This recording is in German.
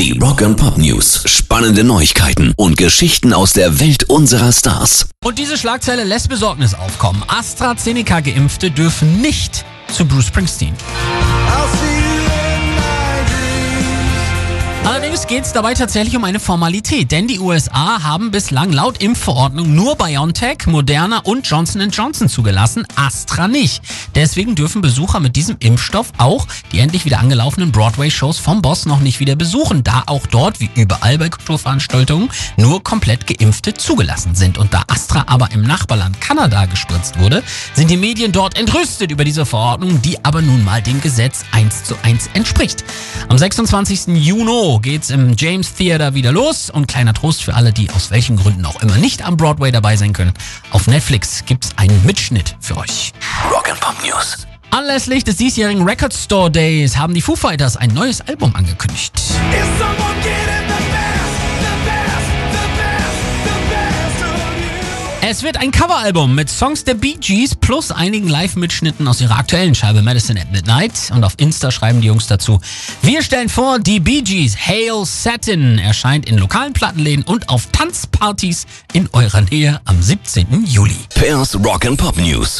Die Rock and Pop News. Spannende Neuigkeiten und Geschichten aus der Welt unserer Stars. Und diese Schlagzeile lässt Besorgnis aufkommen. AstraZeneca-Geimpfte dürfen nicht zu Bruce Springsteen. Allerdings geht es dabei tatsächlich um eine Formalität, denn die USA haben bislang laut Impfverordnung nur BioNTech, Moderna und Johnson Johnson zugelassen, Astra nicht. Deswegen dürfen Besucher mit diesem Impfstoff auch die endlich wieder angelaufenen Broadway-Shows vom Boss noch nicht wieder besuchen, da auch dort, wie überall bei Kulturveranstaltungen, nur komplett Geimpfte zugelassen sind. Und da Astra aber im Nachbarland Kanada gespritzt wurde, sind die Medien dort entrüstet über diese Verordnung, die aber nun mal dem Gesetz eins zu eins entspricht. Am 26. Juni geht's im James Theater wieder los und kleiner Trost für alle, die aus welchen Gründen auch immer nicht am Broadway dabei sein können. Auf Netflix gibt's einen Mitschnitt für euch. Rock and Pop News. Anlässlich des diesjährigen Record Store Days haben die Foo Fighters ein neues Album angekündigt. Is Es wird ein Coveralbum mit Songs der Bee Gees plus einigen Live-Mitschnitten aus ihrer aktuellen Scheibe Medicine at Midnight. Und auf Insta schreiben die Jungs dazu, wir stellen vor, die Bee Gees Hail Satin erscheint in lokalen Plattenläden und auf Tanzpartys in eurer Nähe am 17. Juli. Pairs Rock and Pop News.